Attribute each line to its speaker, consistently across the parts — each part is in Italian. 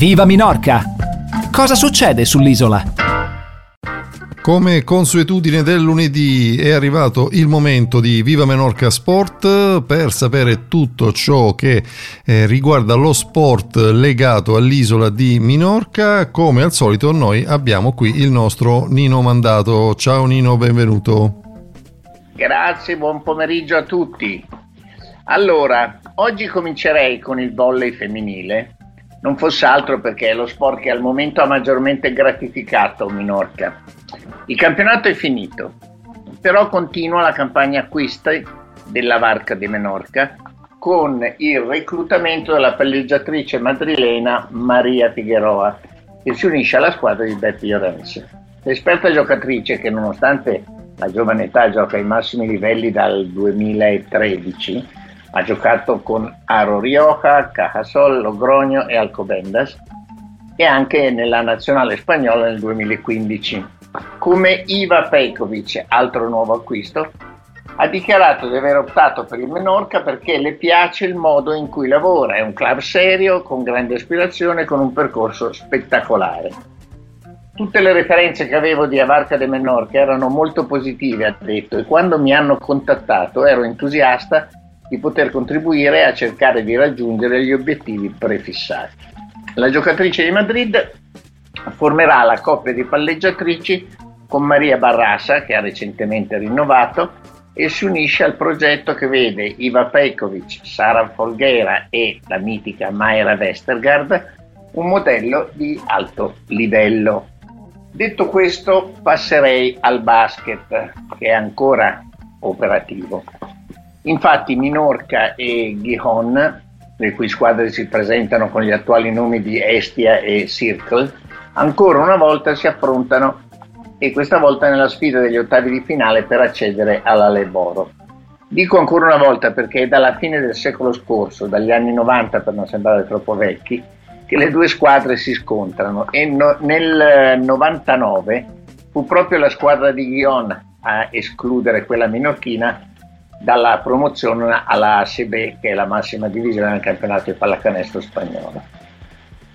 Speaker 1: Viva Minorca! Cosa succede sull'isola?
Speaker 2: Come consuetudine del lunedì è arrivato il momento di Viva Menorca Sport per sapere tutto ciò che eh, riguarda lo sport legato all'isola di Minorca. Come al solito noi abbiamo qui il nostro Nino Mandato. Ciao Nino, benvenuto.
Speaker 3: Grazie, buon pomeriggio a tutti. Allora, oggi comincerei con il volley femminile non fosse altro perché è lo sport che al momento ha maggiormente gratificato Minorca. Il campionato è finito, però continua la campagna acquisti della Varca di Menorca con il reclutamento della palleggiatrice madrilena Maria Figueroa che si unisce alla squadra di Beppe Llorense. L'esperta giocatrice che nonostante la giovane età gioca ai massimi livelli dal 2013 ha giocato con Aro Rioja, Cajasol, Logroño e Alcobendas e anche nella nazionale spagnola nel 2015. Come Iva Pejkovic, altro nuovo acquisto, ha dichiarato di aver optato per il Menorca perché le piace il modo in cui lavora, è un club serio, con grande aspirazione, con un percorso spettacolare. Tutte le referenze che avevo di Avarca de Menorca erano molto positive, ha detto, e quando mi hanno contattato ero entusiasta di poter contribuire a cercare di raggiungere gli obiettivi prefissati. La giocatrice di Madrid formerà la coppia di palleggiatrici con Maria Barrasa, che ha recentemente rinnovato, e si unisce al progetto che vede Iva Pejkovic, Sara Folghera e la mitica Mayra Westergaard un modello di alto livello. Detto questo, passerei al basket, che è ancora operativo. Infatti Minorca e Gihon, le cui squadre si presentano con gli attuali nomi di Estia e Circle, ancora una volta si affrontano e questa volta nella sfida degli ottavi di finale per accedere alla Leboro. Dico ancora una volta perché è dalla fine del secolo scorso, dagli anni 90 per non sembrare troppo vecchi, che le due squadre si scontrano e no, nel 99 fu proprio la squadra di Ghion a escludere quella minorchina dalla promozione alla ACB, che è la massima divisione del campionato di pallacanestro spagnolo.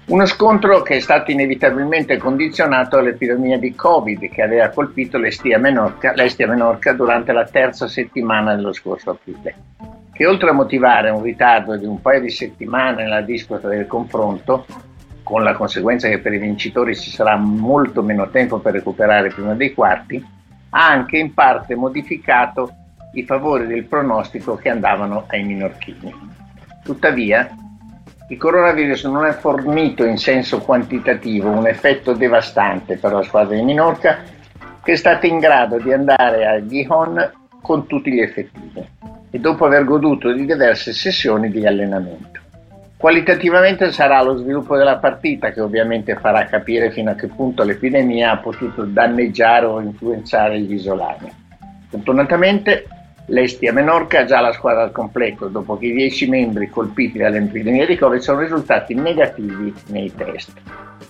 Speaker 3: Uno scontro che è stato inevitabilmente condizionato dall'epidemia di Covid che aveva colpito l'Estia Menorca, l'Estia Menorca durante la terza settimana dello scorso aprile, che oltre a motivare un ritardo di un paio di settimane nella disputa del confronto, con la conseguenza che per i vincitori ci sarà molto meno tempo per recuperare prima dei quarti, ha anche in parte modificato i favori del pronostico che andavano ai minorchini. Tuttavia, il coronavirus non ha fornito in senso quantitativo un effetto devastante per la squadra di Minorca che è stata in grado di andare a Gihon con tutti gli effettivi e dopo aver goduto di diverse sessioni di allenamento. Qualitativamente sarà lo sviluppo della partita che ovviamente farà capire fino a che punto l'epidemia ha potuto danneggiare o influenzare gli isolani. Fortunatamente L'Estia Menorca ha già la squadra al completo, dopo che i 10 membri colpiti dall'epidemia di Covid sono risultati negativi nei test.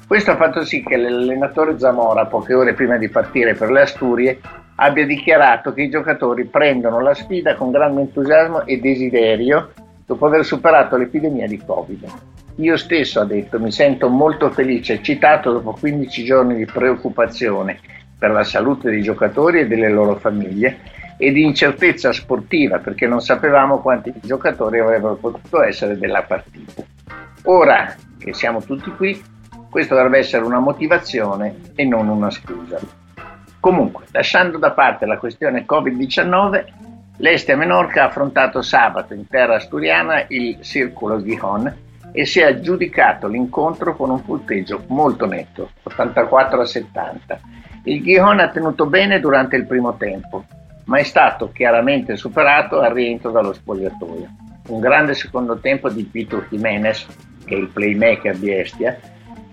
Speaker 3: Questo ha fatto sì che l'allenatore Zamora, poche ore prima di partire per le Asturie, abbia dichiarato che i giocatori prendono la sfida con grande entusiasmo e desiderio dopo aver superato l'epidemia di Covid. Io stesso, ha detto, mi sento molto felice e eccitato dopo 15 giorni di preoccupazione per la salute dei giocatori e delle loro famiglie e di incertezza sportiva perché non sapevamo quanti giocatori avrebbero potuto essere della partita. Ora che siamo tutti qui, questo dovrebbe essere una motivazione e non una scusa. Comunque, lasciando da parte la questione Covid-19, l'Este Menorca ha affrontato sabato in terra asturiana il Circolo Gihon e si è aggiudicato l'incontro con un punteggio molto netto, 84 a 70. Il Gihon ha tenuto bene durante il primo tempo, ma è stato chiaramente superato al rientro dallo spogliatoio. Un grande secondo tempo di Pito Jiménez, che è il playmaker di Estia,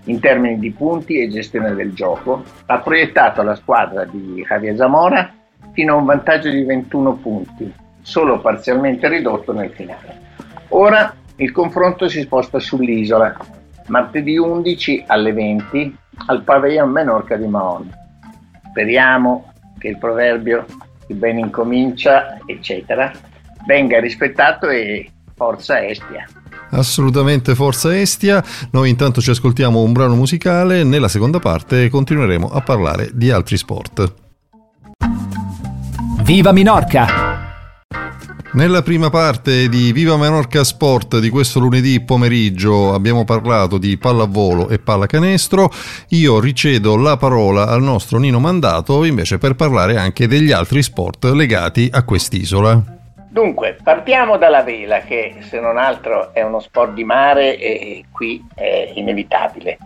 Speaker 3: in termini di punti e gestione del gioco, ha proiettato la squadra di Javier Zamora fino a un vantaggio di 21 punti, solo parzialmente ridotto nel finale. Ora il confronto si sposta sull'isola, martedì 11 alle 20 al Pavillon Menorca di Mahon. Speriamo che il proverbio il bene incomincia, eccetera, venga rispettato e forza Estia.
Speaker 2: Assolutamente Forza Estia. Noi intanto ci ascoltiamo un brano musicale, nella seconda parte continueremo a parlare di altri sport.
Speaker 1: Viva Minorca!
Speaker 2: Nella prima parte di Viva Menorca Sport di questo lunedì pomeriggio abbiamo parlato di pallavolo e pallacanestro. Io ricedo la parola al nostro Nino Mandato invece per parlare anche degli altri sport legati a quest'isola.
Speaker 3: Dunque, partiamo dalla vela che se non altro è uno sport di mare e qui è inevitabile.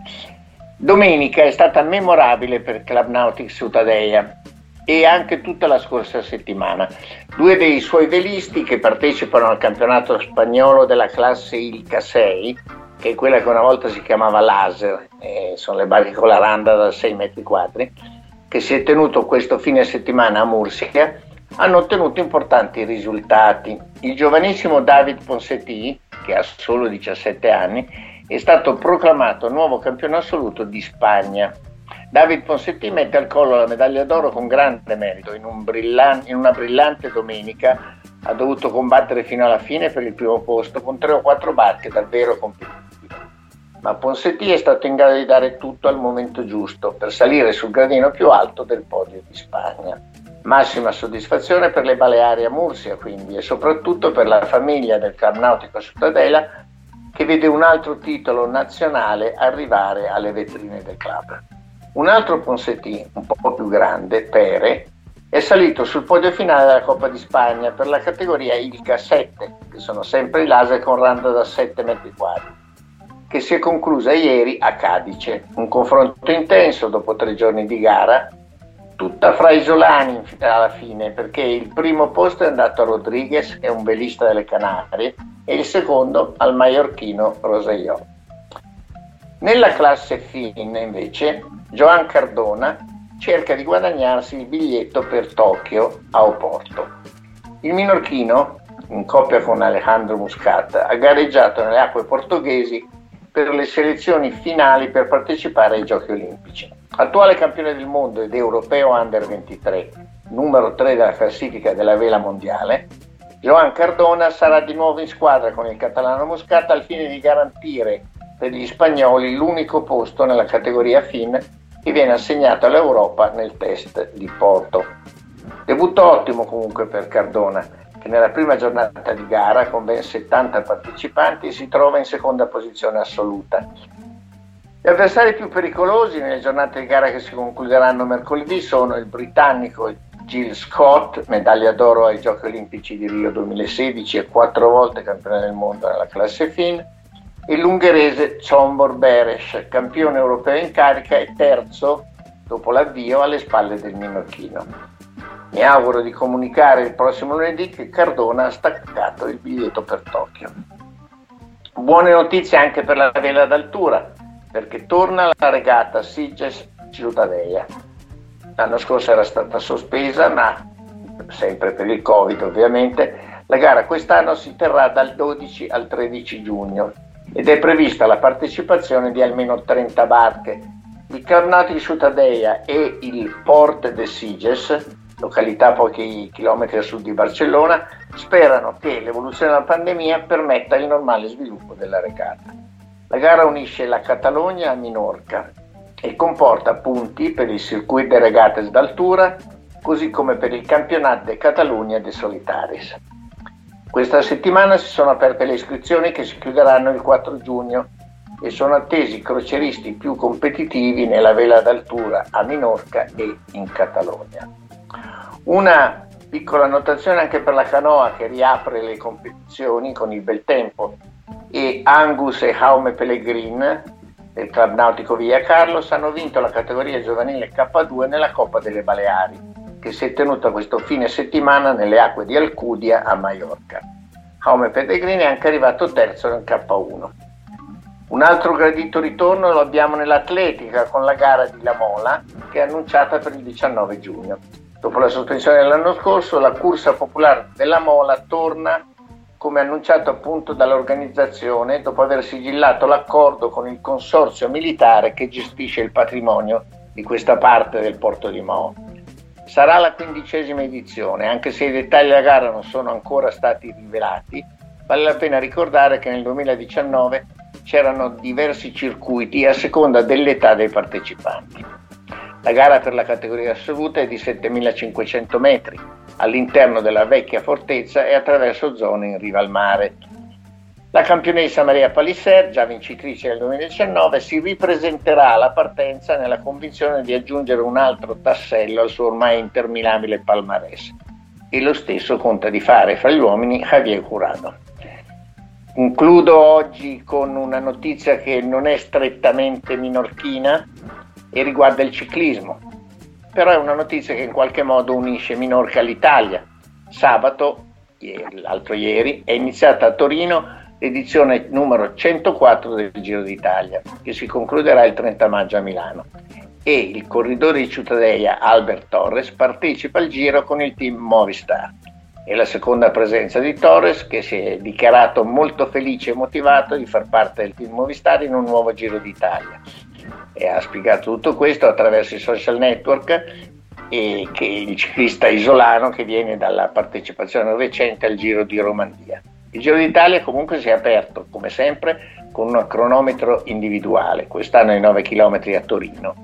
Speaker 3: Domenica è stata memorabile per Club Nautics Sutadeia e anche tutta la scorsa settimana. Due dei suoi velisti che partecipano al campionato spagnolo della classe Ilca 6, che è quella che una volta si chiamava Laser, eh, sono le barche con la randa da 6 metri quadri, che si è tenuto questo fine settimana a Murcia, hanno ottenuto importanti risultati. Il giovanissimo David Ponsetti, che ha solo 17 anni, è stato proclamato nuovo campione assoluto di Spagna David Ponsetti mette al collo la medaglia d'oro con grande merito. In, un brillan- in, una brillante domenica ha dovuto combattere fino alla fine per il primo posto con tre o quattro barche davvero competitive. Ma Ponsetti è stato in grado di dare tutto al momento giusto per salire sul gradino più alto del podio di Spagna. Massima soddisfazione per le Baleari a Murcia quindi e soprattutto per la famiglia del Club Nautico Cittadella che vede un altro titolo nazionale arrivare alle vetrine del club. Un altro Ponsetti, un po' più grande, Pere, è salito sul podio finale della Coppa di Spagna per la categoria Ilca 7, che sono sempre i laser con randa da 7 metri quadri, che si è conclusa ieri a Cadice. Un confronto intenso dopo tre giorni di gara, tutta fra isolani alla fine, perché il primo posto è andato a Rodriguez, che è un velista delle Canarie, e il secondo al maiorchino Rosellò. Nella classe FIN invece Joan Cardona cerca di guadagnarsi il biglietto per Tokyo a Oporto. Il minorchino, in coppia con Alejandro Muscat, ha gareggiato nelle acque portoghesi per le selezioni finali per partecipare ai Giochi Olimpici. Attuale campione del mondo ed europeo under 23, numero 3 della classifica della vela mondiale, Joan Cardona sarà di nuovo in squadra con il catalano Muscat al fine di garantire per gli spagnoli l'unico posto nella categoria FIN che viene assegnato all'Europa nel test di Porto. Debutto ottimo comunque per Cardona, che nella prima giornata di gara, con ben 70 partecipanti, si trova in seconda posizione assoluta. Gli avversari più pericolosi nelle giornate di gara che si concluderanno mercoledì sono il britannico Jill Scott, medaglia d'oro ai Giochi Olimpici di Rio 2016 e quattro volte campione del mondo nella classe FIN, e l'ungherese Csombor Beres, campione europeo in carica e terzo dopo l'avvio alle spalle del minorchino. Mi auguro di comunicare il prossimo lunedì che Cardona ha staccato il biglietto per Tokyo. Buone notizie anche per la vela d'altura, perché torna la regata Siges Ciutadella. L'anno scorso era stata sospesa, ma sempre per il Covid ovviamente, la gara quest'anno si terrà dal 12 al 13 giugno ed è prevista la partecipazione di almeno 30 barche. Il Carnati Sutadeia e il Port de Siges, località pochi chilometri a sud di Barcellona, sperano che l'evoluzione della pandemia permetta il normale sviluppo della regata. La gara unisce la Catalogna a Minorca e comporta punti per il Circuit de Regates d'altura, così come per il Campionato de Catalunya de Solitaris. Questa settimana si sono aperte le iscrizioni che si chiuderanno il 4 giugno e sono attesi i croceristi più competitivi nella vela d'altura a Minorca e in Catalogna. Una piccola annotazione anche per la canoa che riapre le competizioni con il bel tempo e Angus e Jaume Pellegrin del Club Nautico Via Carlos hanno vinto la categoria giovanile K2 nella Coppa delle Baleari che si è tenuta questo fine settimana nelle acque di Alcudia a Mallorca. Jaume Pellegrini è anche arrivato terzo nel K1. Un altro gradito ritorno lo abbiamo nell'atletica con la gara di La Mola che è annunciata per il 19 giugno. Dopo la sospensione dell'anno scorso, la corsa popolare della Mola torna come annunciato appunto dall'organizzazione dopo aver sigillato l'accordo con il consorzio militare che gestisce il patrimonio di questa parte del porto di Mo. Sarà la quindicesima edizione, anche se i dettagli della gara non sono ancora stati rivelati, Vale la pena ricordare che nel 2019 c'erano diversi circuiti a seconda dell'età dei partecipanti. La gara per la categoria assoluta è di 7500 metri all'interno della vecchia fortezza e attraverso zone in riva al mare. La campionessa Maria Palisser, già vincitrice del 2019, si ripresenterà alla partenza nella convinzione di aggiungere un altro tassello al suo ormai interminabile palmarès. E lo stesso conta di fare fra gli uomini Javier Curado. Concludo oggi con una notizia che non è strettamente minorchina e riguarda il ciclismo, però è una notizia che in qualche modo unisce Minorca all'Italia. Sabato, l'altro ieri, è iniziata a Torino l'edizione numero 104 del Giro d'Italia, che si concluderà il 30 maggio a Milano. E il corridore di Ciutadella Albert Torres partecipa al giro con il team Movistar. È la seconda presenza di Torres che si è dichiarato molto felice e motivato di far parte del team Movistar in un nuovo Giro d'Italia. E ha spiegato tutto questo attraverso i social network e che il ciclista isolano che viene dalla partecipazione recente al Giro di Romandia. Il Giro d'Italia comunque si è aperto, come sempre, con un cronometro individuale, quest'anno i 9 km a Torino.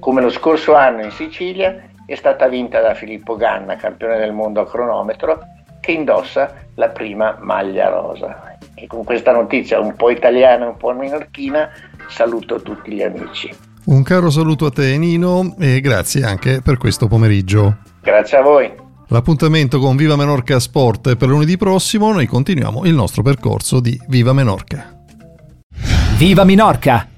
Speaker 3: Come lo scorso anno in Sicilia è stata vinta da Filippo Ganna, campione del mondo a cronometro, che indossa la prima maglia rosa. E con questa notizia un po' italiana e un po' minorchina saluto tutti gli amici.
Speaker 2: Un caro saluto a te Nino e grazie anche per questo pomeriggio.
Speaker 3: Grazie a voi.
Speaker 2: L'appuntamento con Viva Menorca Sport è per lunedì prossimo, noi continuiamo il nostro percorso di Viva Menorca.
Speaker 1: Viva Minorca!